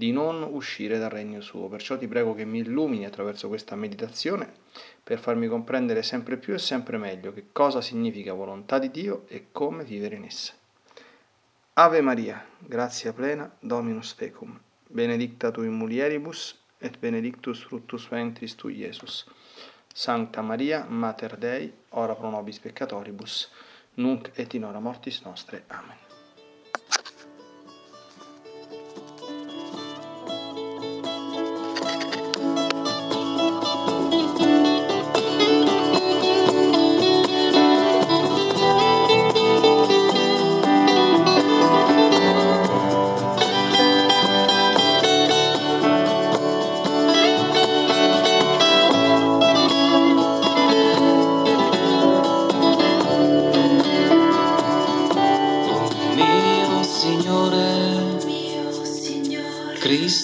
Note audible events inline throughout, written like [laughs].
di non uscire dal regno suo. Perciò ti prego che mi illumini attraverso questa meditazione per farmi comprendere sempre più e sempre meglio che cosa significa volontà di Dio e come vivere in essa. Ave Maria, grazia plena, Dominus tecum, benedicta tu in mulieribus et benedictus fructus ventris tu, Iesus. Sancta Maria, Mater Dei, ora pro nobis peccatoribus, nunc et in hora mortis nostre. Amen.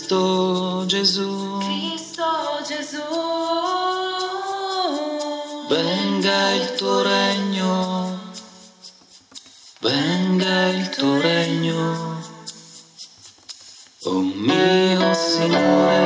Cristo Gesù, Cristo Gesù. venga il tuo regno, venga il tuo regno, oh mio Signore,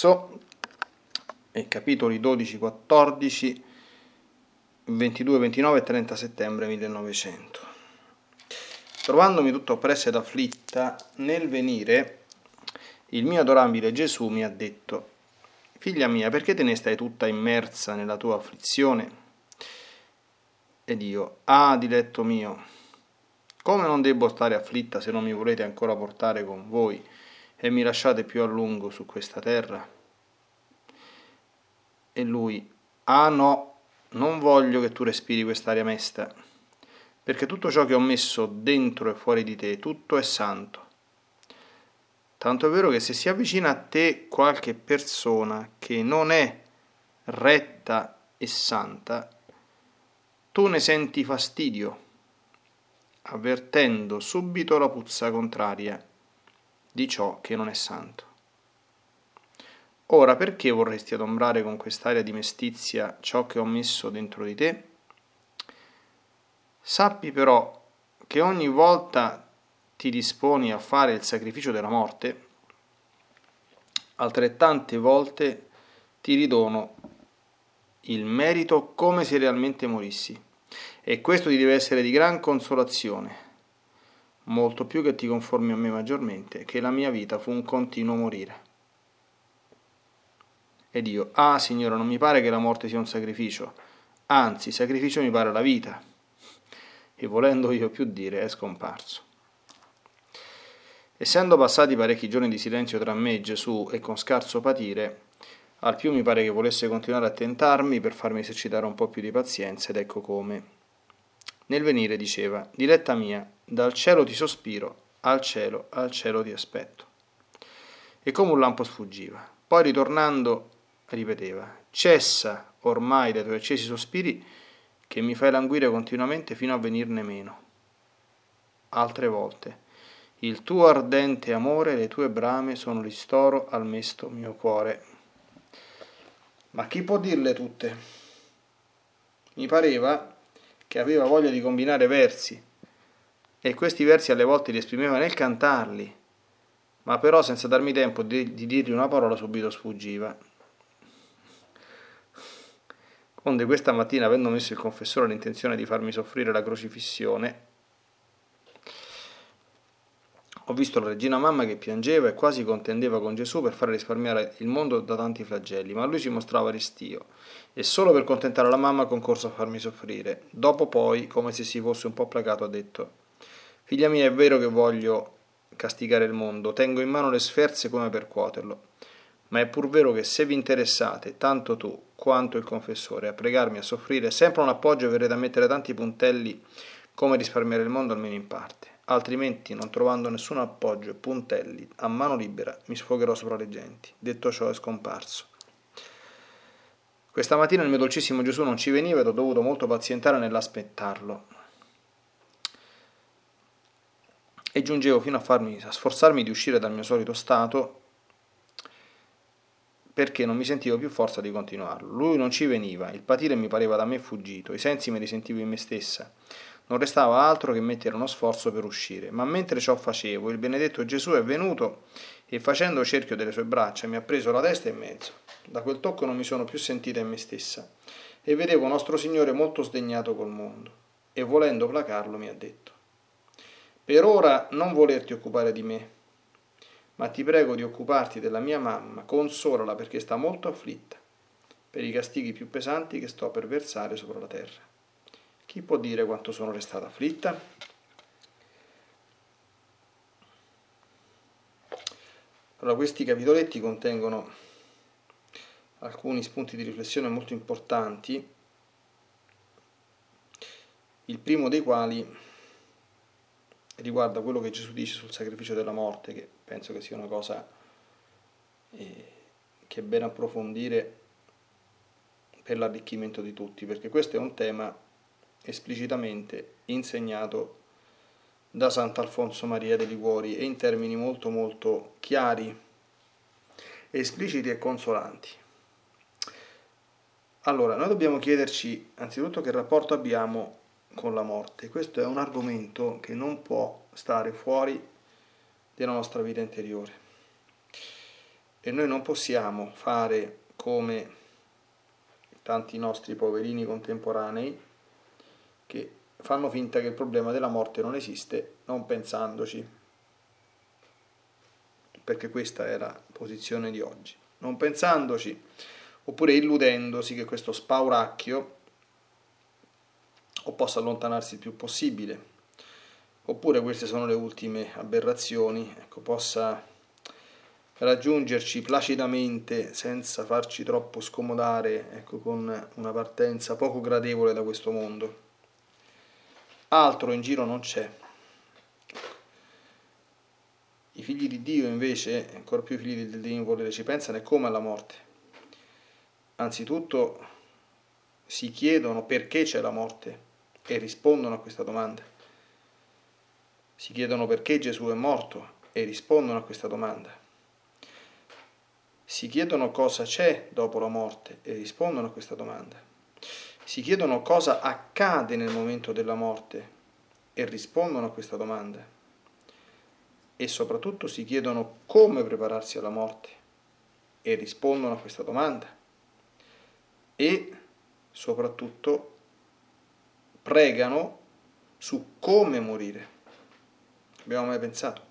terzo, e capitoli 12, 14, 22, 29 e 30 settembre 1900. Trovandomi tutto oppresso ed afflitta, nel venire, il mio adorabile Gesù mi ha detto, Figlia mia, perché te ne stai tutta immersa nella tua afflizione? Ed io, ah, diletto mio, come non debbo stare afflitta se non mi volete ancora portare con voi e mi lasciate più a lungo su questa terra? E lui, ah no, non voglio che tu respiri quest'aria mesta, perché tutto ciò che ho messo dentro e fuori di te, tutto è santo. Tanto è vero che se si avvicina a te qualche persona che non è retta e santa, tu ne senti fastidio, avvertendo subito la puzza contraria di ciò che non è santo. Ora perché vorresti adombrare con quest'aria di mestizia ciò che ho messo dentro di te? Sappi però che ogni volta ti disponi a fare il sacrificio della morte, altrettante volte ti ridono il merito come se realmente morissi. E questo ti deve essere di gran consolazione, molto più che ti conformi a me maggiormente, che la mia vita fu un continuo morire. Ed io, ah Signore, non mi pare che la morte sia un sacrificio, anzi, sacrificio mi pare la vita. E volendo io più dire, è scomparso. Essendo passati parecchi giorni di silenzio tra me e Gesù e con scarso patire, al più mi pare che volesse continuare a tentarmi per farmi esercitare un po' più di pazienza ed ecco come. Nel venire diceva, Diletta mia, dal cielo ti sospiro, al cielo, al cielo ti aspetto. E come un lampo sfuggiva. Poi ritornando ripeteva, Cessa ormai dai tuoi accesi sospiri che mi fai languire continuamente fino a venirne meno. altre volte. Il tuo ardente amore le tue brame sono ristoro al mesto mio cuore. Ma chi può dirle tutte? Mi pareva che aveva voglia di combinare versi e questi versi alle volte li esprimeva nel cantarli, ma però senza darmi tempo di, di dirgli una parola subito sfuggiva. Onde questa mattina, avendo messo il confessore l'intenzione di farmi soffrire la crocifissione, ho visto la regina mamma che piangeva e quasi contendeva con Gesù per fare risparmiare il mondo da tanti flagelli, ma lui si mostrava restio e solo per contentare la mamma concorso a farmi soffrire. Dopo poi, come se si fosse un po' placato, ha detto Figlia mia, è vero che voglio castigare il mondo, tengo in mano le sferze come per cuoterlo, ma è pur vero che se vi interessate, tanto tu quanto il confessore, a pregarmi, a soffrire, sempre un appoggio verrete a mettere tanti puntelli come risparmiare il mondo almeno in parte. Altrimenti, non trovando nessun appoggio e puntelli, a mano libera mi sfogherò sopra le genti. Detto ciò è scomparso. Questa mattina il mio dolcissimo Gesù non ci veniva ed ho dovuto molto pazientare nell'aspettarlo. E giungevo fino a, farmi, a sforzarmi di uscire dal mio solito stato perché non mi sentivo più forza di continuarlo. Lui non ci veniva, il patire mi pareva da me fuggito, i sensi me li sentivo in me stessa. Non restava altro che mettere uno sforzo per uscire, ma mentre ciò facevo, il benedetto Gesù è venuto e facendo cerchio delle sue braccia mi ha preso la testa in mezzo. Da quel tocco non mi sono più sentita in me stessa e vedevo nostro Signore molto sdegnato col mondo e volendo placarlo mi ha detto Per ora non volerti occupare di me, ma ti prego di occuparti della mia mamma, consolala perché sta molto afflitta per i castighi più pesanti che sto per versare sopra la terra. Chi può dire quanto sono restata afflitta? Allora, questi capitoletti contengono alcuni spunti di riflessione molto importanti, il primo dei quali riguarda quello che Gesù dice sul sacrificio della morte, che penso che sia una cosa eh, che è bene approfondire per l'arricchimento di tutti, perché questo è un tema esplicitamente insegnato da Sant'Alfonso Maria de Liguori e in termini molto molto chiari, espliciti e consolanti. Allora, noi dobbiamo chiederci anzitutto che rapporto abbiamo con la morte. Questo è un argomento che non può stare fuori della nostra vita interiore. E noi non possiamo fare come tanti nostri poverini contemporanei che fanno finta che il problema della morte non esiste, non pensandoci. Perché questa è la posizione di oggi. Non pensandoci, oppure illudendosi che questo spauracchio o possa allontanarsi il più possibile, oppure queste sono le ultime aberrazioni, ecco, possa raggiungerci placidamente senza farci troppo scomodare ecco, con una partenza poco gradevole da questo mondo. Altro in giro non c'è. I figli di Dio invece, ancora più i figli del divino volere, ci pensano e come alla morte. Anzitutto si chiedono perché c'è la morte e rispondono a questa domanda. Si chiedono perché Gesù è morto e rispondono a questa domanda. Si chiedono cosa c'è dopo la morte e rispondono a questa domanda. Si chiedono cosa accade nel momento della morte e rispondono a questa domanda. E soprattutto si chiedono come prepararsi alla morte e rispondono a questa domanda. E soprattutto pregano su come morire. Abbiamo mai pensato?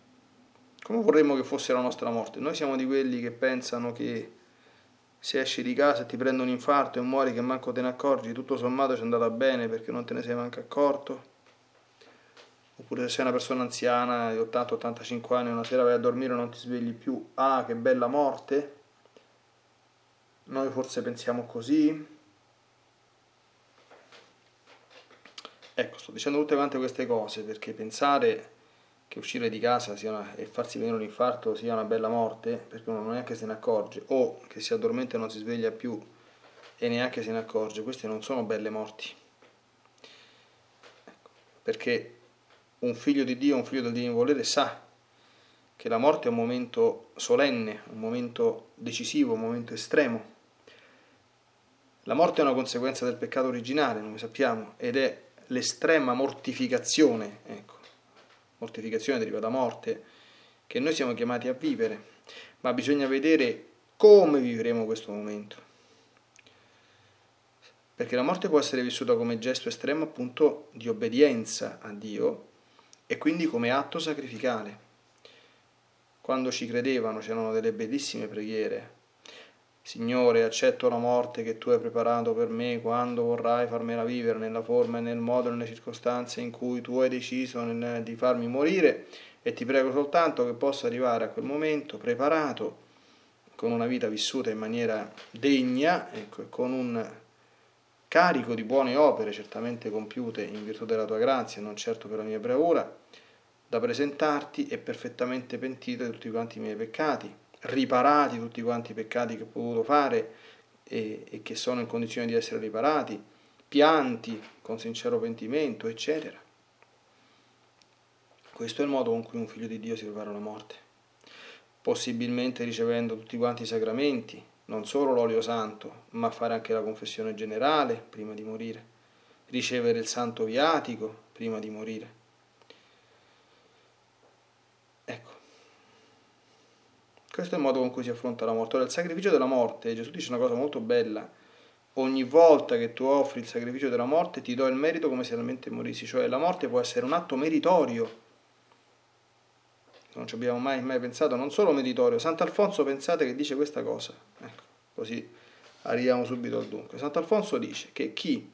Come vorremmo che fosse la nostra morte? Noi siamo di quelli che pensano che se esci di casa e ti prende un infarto e muori che manco te ne accorgi, tutto sommato ci è andata bene perché non te ne sei manco accorto. Oppure se sei una persona anziana di 80-85 anni una sera vai a dormire e non ti svegli più, ah che bella morte. Noi forse pensiamo così, Ecco, sto dicendo tutte quante queste cose perché pensare che uscire di casa una, e farsi venire un infarto sia una bella morte, perché uno neanche se ne accorge, o che si addormenta e non si sveglia più e neanche se ne accorge, queste non sono belle morti. Ecco, perché un figlio di Dio, un figlio del divino volere, sa che la morte è un momento solenne, un momento decisivo, un momento estremo. La morte è una conseguenza del peccato originale, noi sappiamo, ed è l'estrema mortificazione, ecco, mortificazione deriva da morte, che noi siamo chiamati a vivere, ma bisogna vedere come vivremo questo momento. Perché la morte può essere vissuta come gesto estremo appunto di obbedienza a Dio e quindi come atto sacrificale. Quando ci credevano c'erano delle bellissime preghiere. Signore, accetto la morte che tu hai preparato per me quando vorrai farmela vivere nella forma e nel modo e nelle circostanze in cui tu hai deciso di farmi morire. E ti prego soltanto che possa arrivare a quel momento preparato, con una vita vissuta in maniera degna, ecco, con un carico di buone opere certamente compiute in virtù della tua grazia, non certo per la mia bravura, da presentarti e perfettamente pentito di tutti quanti i miei peccati, riparati tutti quanti i peccati che ho potuto fare e, e che sono in condizione di essere riparati, pianti con sincero pentimento, eccetera. Questo è il modo con cui un figlio di Dio si prepara alla morte, possibilmente ricevendo tutti quanti i sacramenti, non solo l'olio santo, ma fare anche la confessione generale prima di morire, ricevere il santo viatico prima di morire. Ecco, questo è il modo con cui si affronta la morte. Ora, il sacrificio della morte, Gesù dice una cosa molto bella, ogni volta che tu offri il sacrificio della morte ti do il merito come se realmente morissi, cioè la morte può essere un atto meritorio non ci abbiamo mai, mai pensato, non solo meritorio. Sant'Alfonso pensate che dice questa cosa, ecco, così arriviamo subito al dunque. Sant'Alfonso dice che chi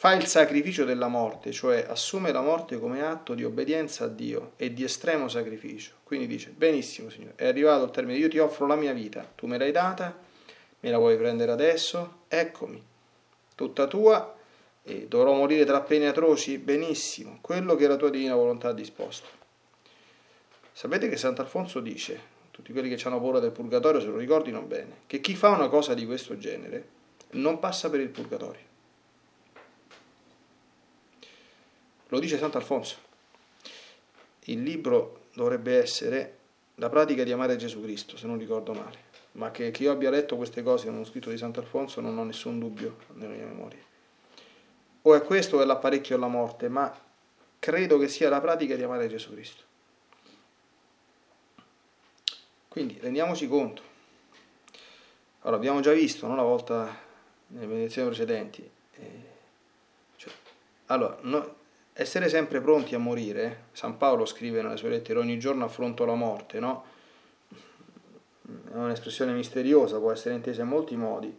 fa il sacrificio della morte, cioè assume la morte come atto di obbedienza a Dio e di estremo sacrificio, quindi dice, benissimo Signore, è arrivato il termine, io ti offro la mia vita, tu me l'hai data, me la vuoi prendere adesso, eccomi, tutta tua, e dovrò morire tra pene atroci, benissimo, quello che la tua divina volontà ha disposto. Sapete che Sant'Alfonso dice, tutti quelli che hanno paura del purgatorio se lo ricordino bene, che chi fa una cosa di questo genere non passa per il purgatorio. Lo dice Sant'Alfonso. Il libro dovrebbe essere La pratica di amare Gesù Cristo, se non ricordo male, ma che, che io abbia letto queste cose in uno scritto di Sant'Alfonso non ho nessun dubbio nella mia memoria. O è questo o è l'apparecchio alla morte, ma credo che sia la pratica di amare Gesù Cristo. Quindi rendiamoci conto. Allora, abbiamo già visto no, una volta nelle benedizioni precedenti. Eh, cioè, allora, no, essere sempre pronti a morire, San Paolo scrive nelle sue lettere, ogni giorno affronto la morte, no? È un'espressione misteriosa, può essere intesa in molti modi.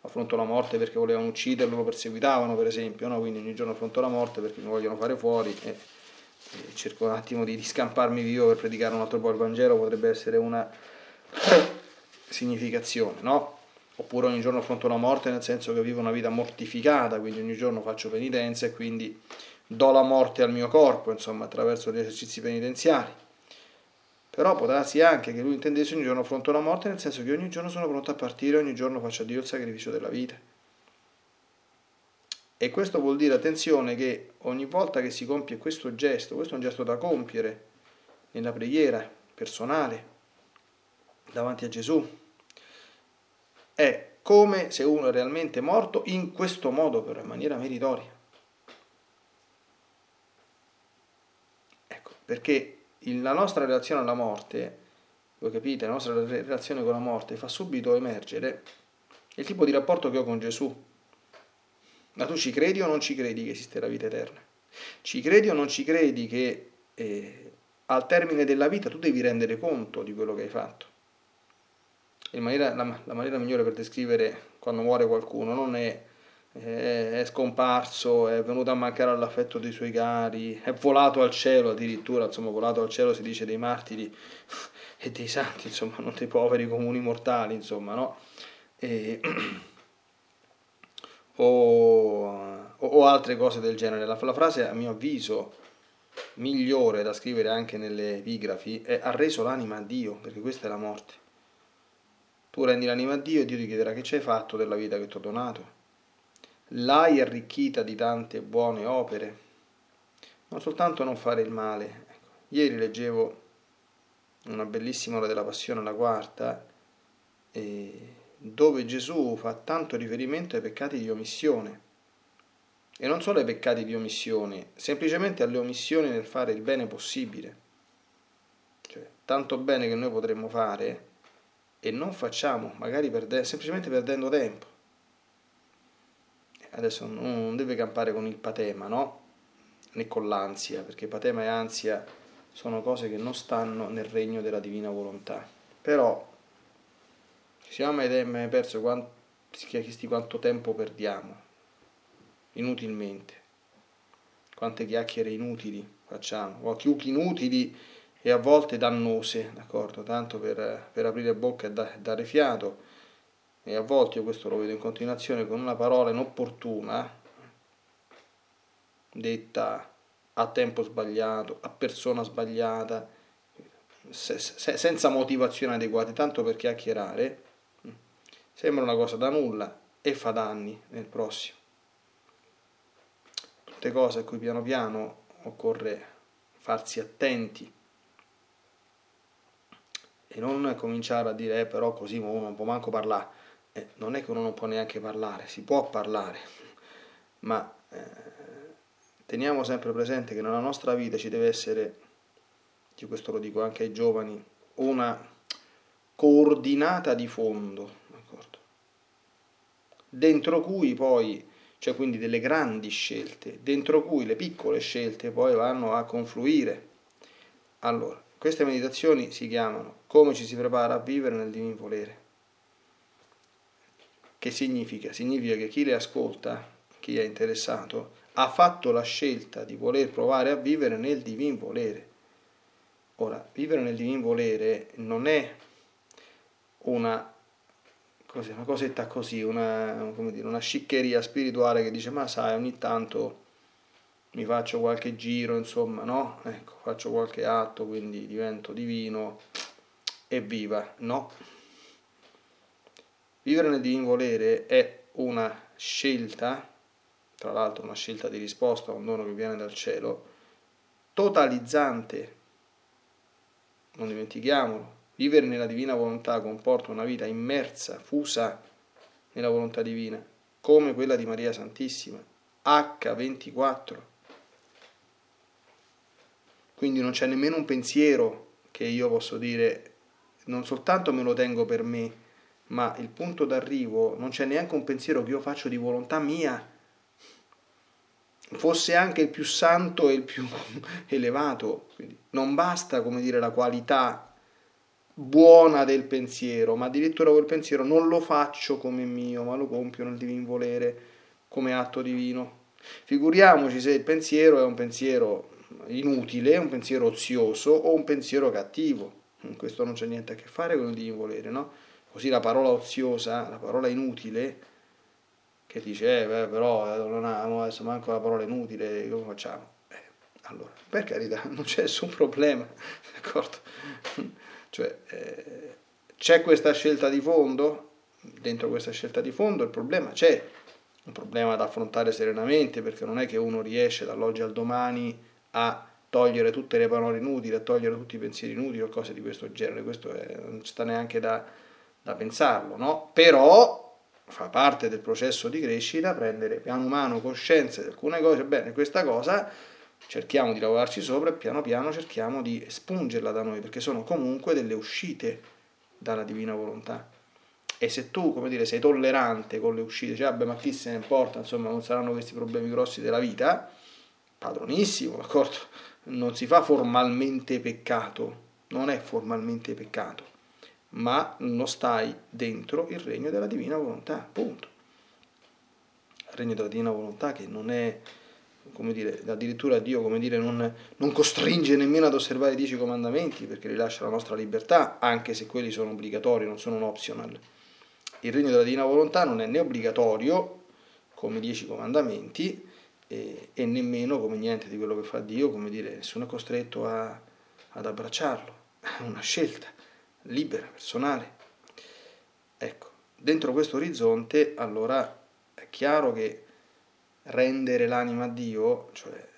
Affronto la morte perché volevano ucciderlo, lo perseguitavano, per esempio, no? Quindi ogni giorno affronto la morte perché mi vogliono fare fuori. E, cerco un attimo di riscamparmi vivo per predicare un altro po' il Vangelo, potrebbe essere una [coughs] significazione, no? Oppure ogni giorno affronto la morte nel senso che vivo una vita mortificata, quindi ogni giorno faccio penitenza e quindi do la morte al mio corpo, insomma, attraverso gli esercizi penitenziali. Però può darsi anche che lui intendesse ogni giorno affronto la morte nel senso che ogni giorno sono pronto a partire, ogni giorno faccio a Dio il sacrificio della vita. E questo vuol dire, attenzione, che ogni volta che si compie questo gesto, questo è un gesto da compiere nella preghiera personale davanti a Gesù, è come se uno è realmente morto in questo modo, però in maniera meritoria. Ecco, perché la nostra relazione alla morte, voi capite, la nostra relazione con la morte fa subito emergere il tipo di rapporto che ho con Gesù ma tu ci credi o non ci credi che esiste la vita eterna? Ci credi o non ci credi che eh, al termine della vita tu devi rendere conto di quello che hai fatto? Maniera, la, la, maniera migliore per descrivere quando muore qualcuno non è, è, è scomparso, è venuto a mancare all'affetto dei suoi cari, è volato al cielo addirittura, insomma volato al cielo si dice dei martiri [laughs] e dei santi, insomma non dei poveri comuni mortali, insomma, no? E, [clears throat] o, o altre cose del genere. La, la, frase, a mio avviso, migliore da scrivere anche nelle epigrafi è ha reso l'anima a Dio, perché questa è la morte. Tu rendi l'anima a Dio e Dio ti chiederà che ci hai fatto della vita che ti ho donato. L'hai arricchita di tante buone opere, non soltanto non fare il male. Ecco, ieri leggevo una bellissima ora della Passione, la quarta, dove Gesù fa tanto riferimento ai peccati di omissione. E non solo ai peccati di omissione, semplicemente alle omissioni nel fare il bene possibile. Cioè, tanto bene che noi potremmo fare e non facciamo, magari perde- semplicemente perdendo tempo. Adesso non deve campare con il patema, no? Né con l'ansia, perché patema e ansia sono cose che non stanno nel regno della divina volontà. Però ci siamo mai, perso quanto, quanto tempo perdiamo inutilmente. Quante chiacchiere inutili facciamo, o chiuchi inutili e a volte dannose, d'accordo? Tanto per, per aprire bocca e da, dare fiato. E a volte, io questo lo vedo in continuazione, con una parola inopportuna, detta a tempo sbagliato, a persona sbagliata, se, se, senza motivazioni adeguate, tanto per chiacchierare, sembra una cosa da nulla e fa danni nel prossimo. Tutte cose a cui piano piano occorre farsi attenti e non cominciare a dire eh, però così uno non può manco parlare. Eh, non è che uno non può neanche parlare, si può parlare, ma eh, teniamo sempre presente che nella nostra vita ci deve essere, io questo lo dico anche ai giovani, una coordinata di fondo, dentro cui poi, cioè quindi delle grandi scelte, dentro cui le piccole scelte poi vanno a confluire. Allora, queste meditazioni si chiamano Come ci si prepara a vivere nel divin volere. Che significa? Significa che chi le ascolta, chi è interessato, ha fatto la scelta di voler provare a vivere nel divin volere. Ora, vivere nel divin volere non è una, una cosetta così, una, dire, una sciccheria spirituale che dice ma sai ogni tanto mi faccio qualche giro, insomma, no? Ecco, faccio qualche atto, quindi divento divino e viva. No. Vivere nel divino volere è una scelta, tra l'altro una scelta di risposta a un dono che viene dal cielo, totalizzante. Non dimentichiamolo, vivere nella divina volontà comporta una vita immersa, fusa nella volontà divina, come quella di Maria Santissima, H24 quindi non c'è nemmeno un pensiero che io posso dire, non soltanto me lo tengo per me, ma il punto d'arrivo non c'è neanche un pensiero che io faccio di volontà mia, fosse anche il più santo e il più [laughs] elevato. Quindi non basta, come dire, la qualità buona del pensiero, ma addirittura quel pensiero non lo faccio come mio, ma lo compio nel divin volere, come atto divino. Figuriamoci se il pensiero è un pensiero inutile, un pensiero ozioso o un pensiero cattivo. Questo non c'è niente a che fare con il divino volere, no? Così la parola oziosa, la parola inutile, che dice, eh, però eh, non abbiamo adesso manco la parola inutile, come facciamo? Eh, allora, per carità, [laughs] non c'è nessun problema, d'accordo? Cioè, eh, c'è questa scelta di fondo, dentro questa scelta di fondo il problema c'è, un problema da affrontare serenamente, perché non è che uno riesce dall'oggi al domani a togliere tutte le parole inutili, a togliere tutti i pensieri inutili o cose di questo genere, questo è, non sta neanche da, da pensarlo, no? Però fa parte del processo di crescita prendere piano umano coscienza di alcune cose, bene, questa cosa cerchiamo di lavorarci sopra e piano piano cerchiamo di espungerla da noi, perché sono comunque delle uscite dalla divina volontà. E se tu, come dire, sei tollerante con le uscite, cioè, vabbè, ma chi se ne importa, insomma, non saranno questi problemi grossi della vita, padronissimo, d'accordo? Non si fa formalmente peccato, non è formalmente peccato, ma non stai dentro il regno della divina volontà, punto. Il regno della divina volontà che non è, come dire, addirittura Dio, come dire, non, non costringe nemmeno ad osservare i dieci comandamenti perché rilascia la nostra libertà, anche se quelli sono obbligatori, non sono un optional. Il regno della divina volontà non è né obbligatorio, come i dieci comandamenti, e, e, nemmeno come niente di quello che fa Dio, come dire, nessuno è costretto a, ad abbracciarlo, è una scelta libera, personale. Ecco, dentro questo orizzonte allora è chiaro che rendere l'anima a Dio, cioè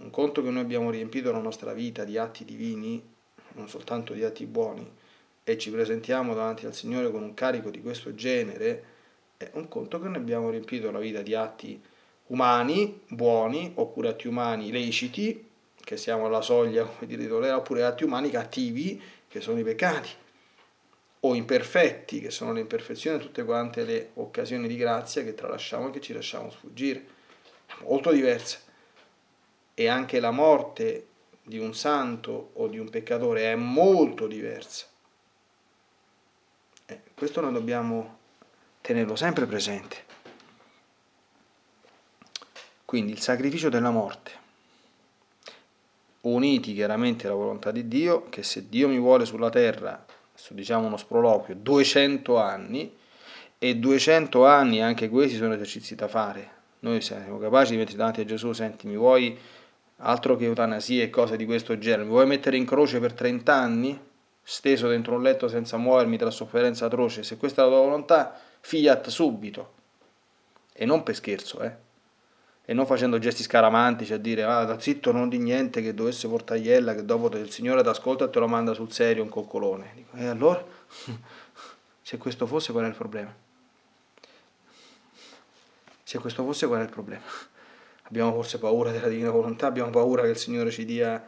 Un conto che noi abbiamo riempito la nostra vita di atti divini, non soltanto di atti buoni, e ci presentiamo davanti al Signore con un carico di questo genere, è un conto che noi abbiamo riempito la vita di atti umani, buoni, oppure atti umani leciti, che siamo alla soglia, come dire, di tollerare, oppure atti umani cattivi, che sono i peccati, o imperfetti, che sono le imperfezioni, tutte quante le occasioni di grazia che tralasciamo e che ci lasciamo sfuggire. Molto diversa. E anche la morte di un santo o di un peccatore è molto diversa. Eh, questo noi dobbiamo tenerlo sempre presente. Quindi il sacrificio della morte, uniti chiaramente alla volontà di Dio, che se Dio mi vuole sulla terra, diciamo uno sproloquio, 200 anni, e 200 anni anche questi sono esercizi da fare. Noi siamo capaci di mettere davanti a Gesù, senti, mi vuoi altro che eutanasia e cose di questo genere, mi vuoi mettere in croce per 30 anni, steso dentro un letto senza muovermi tra sofferenza atroce, se questa è la tua volontà, fiat subito. E non per scherzo, eh e non facendo gesti scaramantici a dire ah zitto non di niente che dovesse portagliella che dopo il Signore ti ascolta e te lo manda sul serio un coccolone. Dico, e allora? [laughs] Se questo fosse qual è il problema? Se questo fosse qual è il problema? Abbiamo forse paura della divina volontà abbiamo paura che il Signore ci dia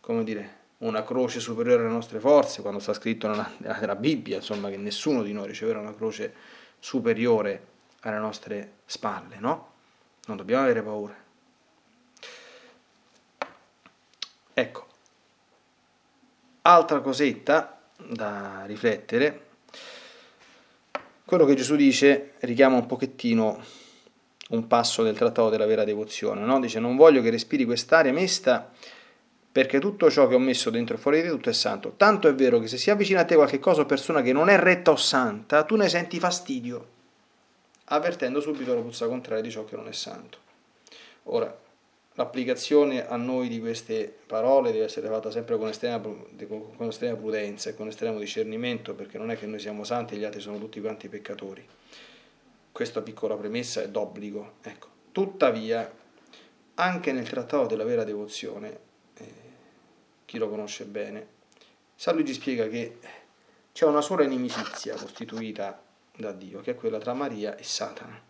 come dire una croce superiore alle nostre forze quando sta scritto nella, nella Bibbia insomma che nessuno di noi riceverà una croce superiore alle nostre spalle no? Non dobbiamo avere paura. Ecco, altra cosetta da riflettere, quello che Gesù dice richiama un pochettino un passo del trattato della vera devozione, no? dice non voglio che respiri quest'aria mesta perché tutto ciò che ho messo dentro e fuori di te tutto è santo. Tanto è vero che se si avvicina a te qualche cosa o persona che non è retta o santa, tu ne senti fastidio avvertendo subito la puzza contraria di ciò che non è santo. Ora, l'applicazione a noi di queste parole deve essere fatta sempre con estrema, con estrema prudenza e con estremo discernimento, perché non è che noi siamo santi e gli altri sono tutti quanti peccatori. Questa piccola premessa è d'obbligo. Ecco. Tuttavia, anche nel trattato della vera devozione, eh, chi lo conosce bene, San Luigi spiega che c'è una sola inimicizia costituita da Dio, che è quella tra Maria e Satana.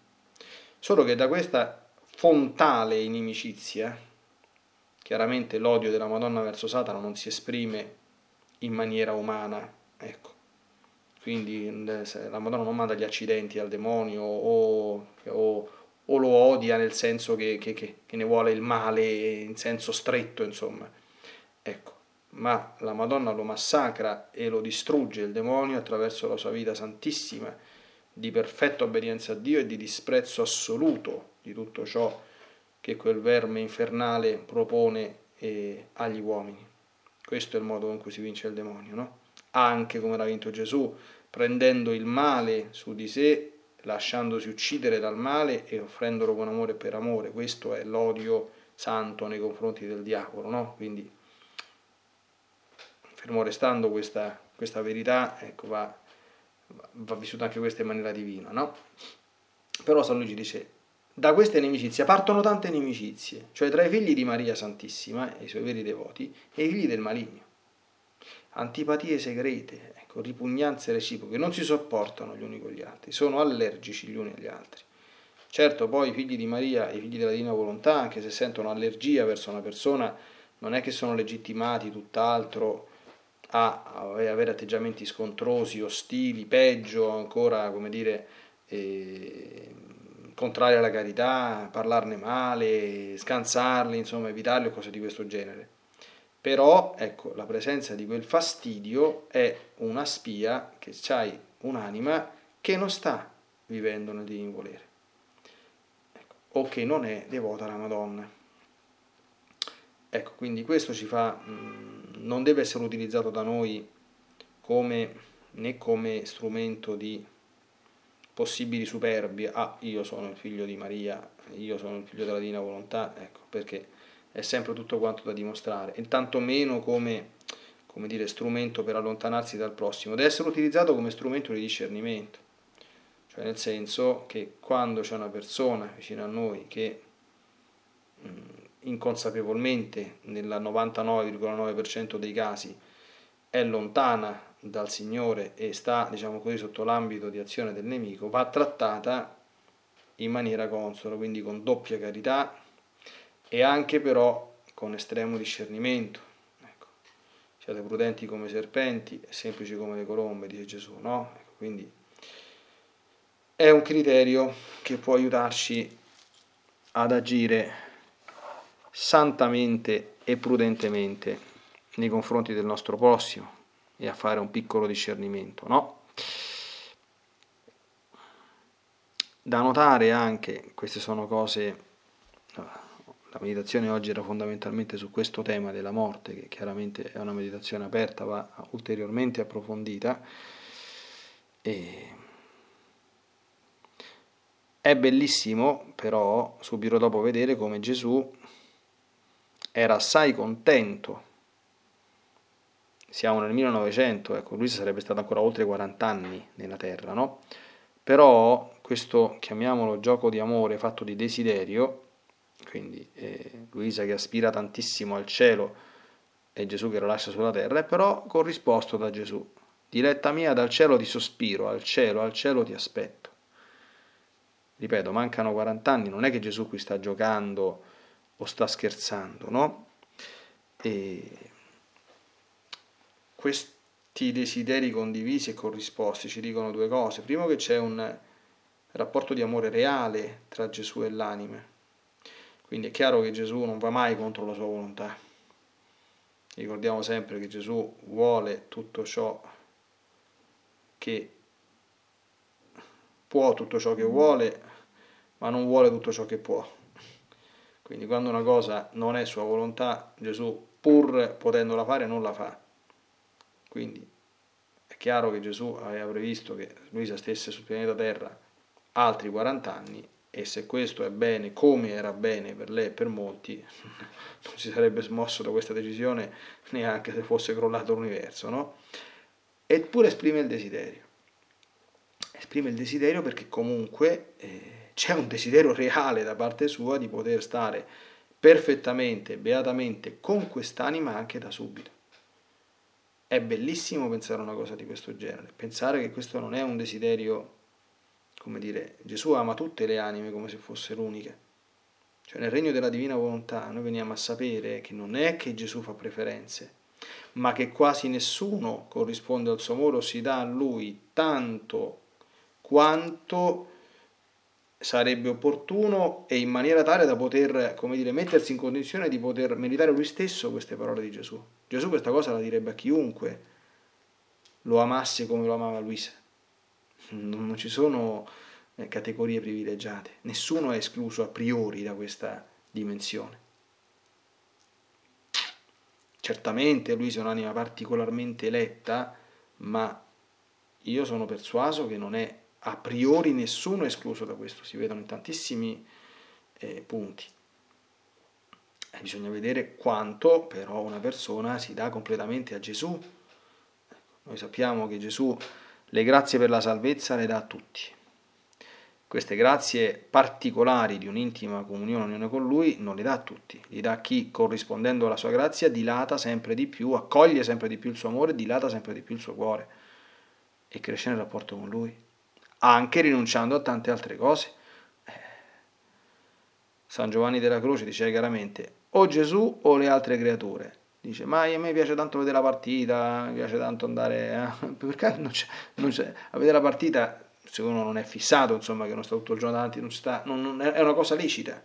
Solo che da questa fontale inimicizia, chiaramente l'odio della Madonna verso Satana non si esprime in maniera umana, ecco. Quindi la Madonna non manda gli accidenti al demonio o, o, o lo odia nel senso che, che, che, ne vuole il male in senso stretto, insomma. Ecco, ma la Madonna lo massacra e lo distrugge il demonio attraverso la sua vita santissima di perfetta obbedienza a Dio e di disprezzo assoluto di tutto ciò che quel verme infernale propone eh, agli uomini. Questo è il modo in cui si vince il demonio, no? Anche come l'ha vinto Gesù, prendendo il male su di sé, lasciandosi uccidere dal male e offrendolo con amore per amore. Questo è l'odio santo nei confronti del diavolo, no? Quindi, fermo restando questa, questa verità, ecco, va va vissuta anche questa in maniera divina, no? Però San Luigi dice, da queste inimicizie partono tante inimicizie, cioè tra i figli di Maria Santissima e i suoi veri devoti e i figli del maligno. Antipatie segrete, ecco, ripugnanze reciproche, non si sopportano gli uni con gli altri, sono allergici gli uni agli altri. Certo, poi i figli di Maria i figli della Divina Volontà, anche se sentono allergia verso una persona, non è che sono legittimati, tutt'altro, a avere atteggiamenti scontrosi, ostili, peggio ancora, come dire, eh, contrari alla carità, parlarne male, scansarli, insomma, evitarli o cose di questo genere. Però, ecco, la presenza di quel fastidio è una spia che c'hai un'anima che non sta vivendo nel divino volere, ecco, o che non è devota alla Madonna. Ecco, quindi questo ci fa... Mh, non deve essere utilizzato da noi come, né come strumento di possibili superbi, ah io sono il figlio di Maria, io sono il figlio della Divina Volontà, ecco, perché è sempre tutto quanto da dimostrare, e tanto meno come, come dire, strumento per allontanarsi dal prossimo, deve essere utilizzato come strumento di discernimento, cioè nel senso che quando c'è una persona vicino a noi che mm, inconsapevolmente nel 99,9% dei casi è lontana dal Signore e sta, diciamo così, sotto l'ambito di azione del nemico, va trattata in maniera consona, quindi con doppia carità e anche però con estremo discernimento. Ecco. Siate prudenti come serpenti e semplici come le colombe, dice Gesù, no? Ecco, quindi è un criterio che può aiutarci ad agire santamente e prudentemente nei confronti del nostro prossimo e a fare un piccolo discernimento, no? Da notare anche, queste sono cose, la meditazione oggi era fondamentalmente su questo tema della morte, che chiaramente è una meditazione aperta, va ulteriormente approfondita. E è bellissimo però subito dopo vedere come Gesù era assai contento. Siamo nel 1900, ecco, lui sarebbe stato ancora oltre 40 anni nella terra, no? Però questo, chiamiamolo gioco di amore fatto di desiderio, quindi eh, Luisa che aspira tantissimo al cielo e Gesù che lo lascia sulla terra, è però corrisposto da Gesù. Diletta mia, dal cielo ti sospiro, al cielo, al cielo ti aspetto. Ripeto, mancano 40 anni, non è che Gesù qui sta giocando o sta scherzando, no? E questi desideri condivisi e corrisposti ci dicono due cose. Primo che c'è un rapporto di amore reale tra Gesù e l'anime. Quindi è chiaro che Gesù non va mai contro la sua volontà. Ricordiamo sempre che Gesù vuole tutto ciò che può, tutto ciò che vuole, ma non vuole tutto ciò che può. Quindi quando una cosa non è sua volontà, Gesù pur potendola fare non la fa. Quindi è chiaro che Gesù aveva previsto che Luisa stesse sul pianeta Terra altri 40 anni e se questo è bene come era bene per lei e per molti, [laughs] non si sarebbe smosso da questa decisione neanche se fosse crollato l'universo, no? Eppure esprime il desiderio. Esprime il desiderio perché comunque... Eh, c'è un desiderio reale da parte sua di poter stare perfettamente, beatamente con quest'anima anche da subito. È bellissimo pensare una cosa di questo genere, pensare che questo non è un desiderio, come dire, Gesù ama tutte le anime come se fosse l'unica. Cioè nel regno della divina volontà noi veniamo a sapere che non è che Gesù fa preferenze, ma che quasi nessuno corrisponde al suo amore o si dà a lui tanto quanto sarebbe opportuno e in maniera tale da poter, come dire, mettersi in condizione di poter meritare lui stesso queste parole di Gesù. Gesù questa cosa la direbbe a chiunque lo amasse come lo amava Luisa. Non ci sono eh, categorie privilegiate, nessuno è escluso a priori da questa dimensione. Certamente Luisa è un'anima particolarmente eletta, ma io sono persuaso che non è a priori nessuno è escluso da questo, si vedono in tantissimi eh, punti. E bisogna vedere quanto però una persona si dà completamente a Gesù. Ecco, noi sappiamo che Gesù le grazie per la salvezza le dà a tutti. Queste grazie particolari di un'intima comunione unione con Lui non le dà a tutti, li dà a chi corrispondendo alla sua grazia dilata sempre di più, accoglie sempre di più il suo amore, dilata sempre di più il suo cuore e cresce nel rapporto con Lui anche rinunciando a tante altre cose. Eh, San Giovanni della Croce dice chiaramente o Gesù o le altre creature. Dice, ma a me piace tanto vedere la partita, mi piace tanto andare... Eh? [laughs] Perché non c'è, non c'è, a vedere la partita, se uno non è fissato, insomma, che non sta tutto il giorno davanti, non sta, non, non è una cosa lecita.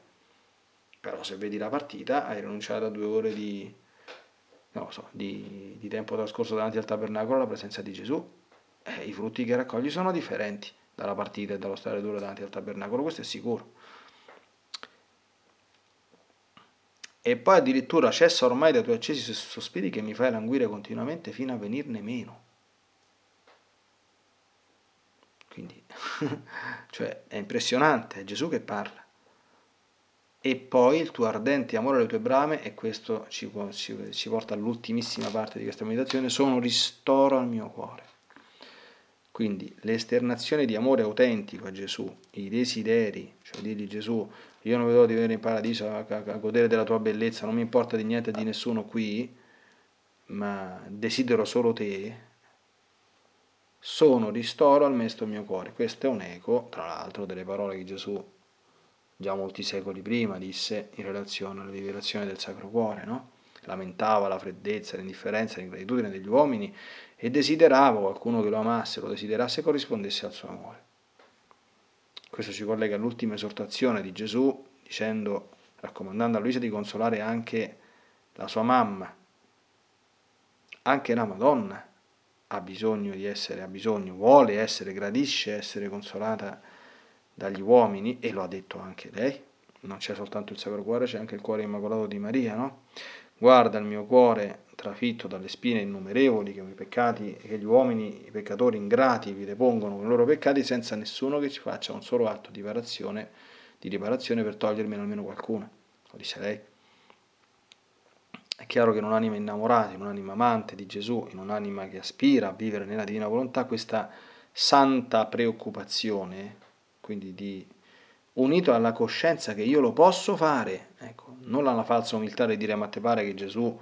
Però se vedi la partita hai rinunciato a due ore di, so, di, di tempo trascorso davanti al tabernacolo alla presenza di Gesù. Eh, I frutti che raccogli sono differenti dalla partita e dallo stare duro davanti al tabernacolo, questo è sicuro. E poi addirittura cessa ormai dai tuoi accesi sospiri che mi fai languire continuamente fino a venirne meno. Quindi, [laughs] cioè, è impressionante, è Gesù che parla. E poi il tuo ardente amore alle tue brame, e questo ci, ci, ci porta all'ultimissima parte di questa meditazione, sono ristoro al mio cuore. Quindi l'esternazione di amore autentico a Gesù, i desideri, cioè dirgli Gesù, io non vedo di venire in paradiso a, a- a godere della tua bellezza, non mi importa di niente di nessuno qui, ma desidero solo te, sono ristoro al mesto mio cuore. Questo è un eco, tra l'altro, delle parole che Gesù già molti secoli prima disse in relazione alla liberazione del Sacro Cuore, no? Lamentava la freddezza, l'indifferenza, l'ingratitudine degli uomini e desiderava qualcuno che lo amasse, lo desiderasse e corrispondesse al suo amore. Questo ci collega all'ultima esortazione di Gesù, dicendo, raccomandando a Luisa di consolare anche la sua mamma, anche la Madonna ha bisogno di essere, ha bisogno, vuole essere, gradisce essere consolata dagli uomini e lo ha detto anche lei. Non c'è soltanto il Sacro Cuore, c'è anche il cuore immacolato di Maria, no? Guarda il mio cuore trafitto dalle spine innumerevoli che i peccati, che gli uomini, i peccatori ingrati vi depongono con i loro peccati senza nessuno che ci faccia un solo atto di riparazione, di riparazione per togliermene almeno qualcuno. Lo disse lei. È chiaro che in un'anima innamorata, in un'anima amante di Gesù, in un'anima che aspira a vivere nella divina volontà, questa santa preoccupazione, quindi di, unito alla coscienza che io lo posso fare, ecco, non alla falsa umiltà di dire ma te pare che Gesù,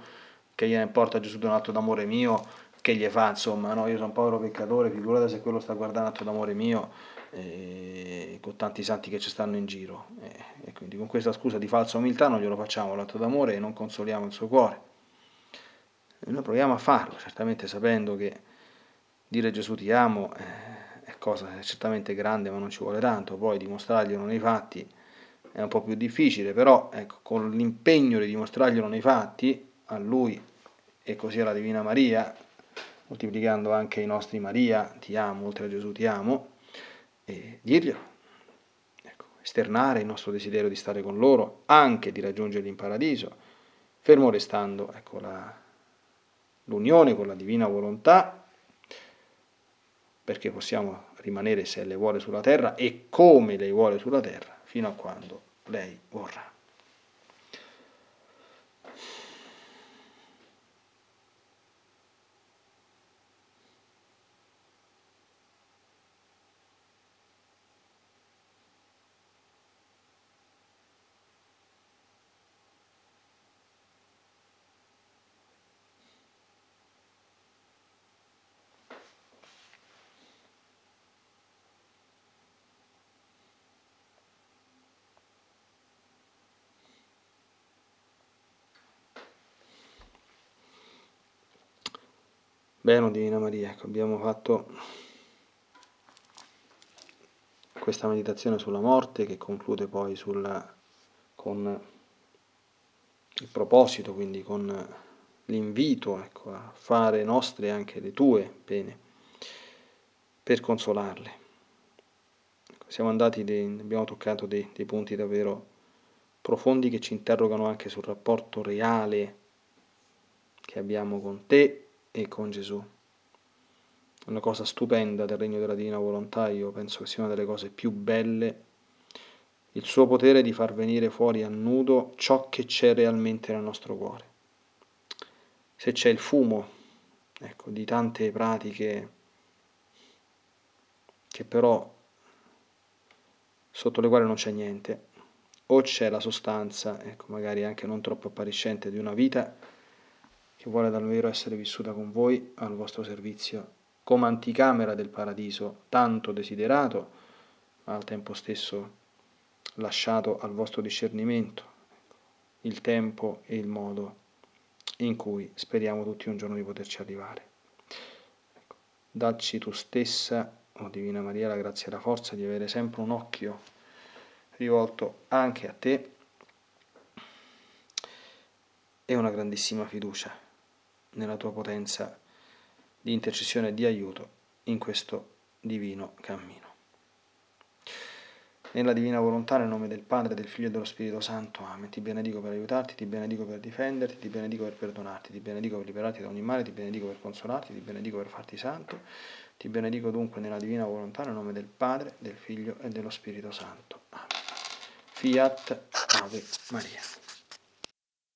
che gliene importa Gesù di un atto d'amore mio, che gli fa, insomma, no, io sono un povero peccatore, figurate se quello sta guardando un atto d'amore mio, eh, con tanti santi che ci stanno in giro. Eh, e quindi con questa scusa di falsa umiltà non glielo facciamo l'atto d'amore e non consoliamo il suo cuore. E noi proviamo a farlo, certamente sapendo che dire Gesù ti amo eh, è cosa certamente grande, ma non ci vuole tanto, poi dimostrarglielo nei fatti è un po' più difficile, però ecco, con l'impegno di dimostrarglielo nei fatti a lui e così alla Divina Maria, moltiplicando anche i nostri Maria, ti amo, oltre a Gesù ti amo, e dirglielo, ecco, esternare il nostro desiderio di stare con loro, anche di raggiungerli in paradiso, fermo restando ecco, la, l'unione con la divina volontà, perché possiamo rimanere se lei vuole sulla terra e come lei vuole sulla terra, fino a quando lei vorrà. Bene, Divina Maria, ecco, abbiamo fatto questa meditazione sulla morte che conclude poi sulla, con il proposito, quindi con l'invito ecco, a fare nostre anche le tue pene per consolarle. Ecco, siamo andati, dei, abbiamo toccato dei, dei punti davvero profondi che ci interrogano anche sul rapporto reale che abbiamo con te e con Gesù. Una cosa stupenda del regno della divina volontà, io penso che sia una delle cose più belle, il suo potere di far venire fuori a nudo ciò che c'è realmente nel nostro cuore. Se c'è il fumo, ecco, di tante pratiche che però sotto le quali non c'è niente, o c'è la sostanza, ecco, magari anche non troppo appariscente, di una vita che vuole davvero essere vissuta con voi al vostro servizio come anticamera del paradiso, tanto desiderato, ma al tempo stesso lasciato al vostro discernimento, il tempo e il modo in cui speriamo tutti un giorno di poterci arrivare. Ecco, dacci tu stessa, o oh Divina Maria, la grazia e la forza di avere sempre un occhio rivolto anche a te e una grandissima fiducia nella tua potenza di intercessione e di aiuto in questo divino cammino. Nella divina volontà, nel nome del Padre, del Figlio e dello Spirito Santo, Amen. Ti benedico per aiutarti, ti benedico per difenderti, ti benedico per perdonarti, ti benedico per liberarti da ogni male, ti benedico per consolarti, ti benedico per farti santo. Ti benedico dunque nella divina volontà, nel nome del Padre, del Figlio e dello Spirito Santo. Amen. Fiat Ave Maria.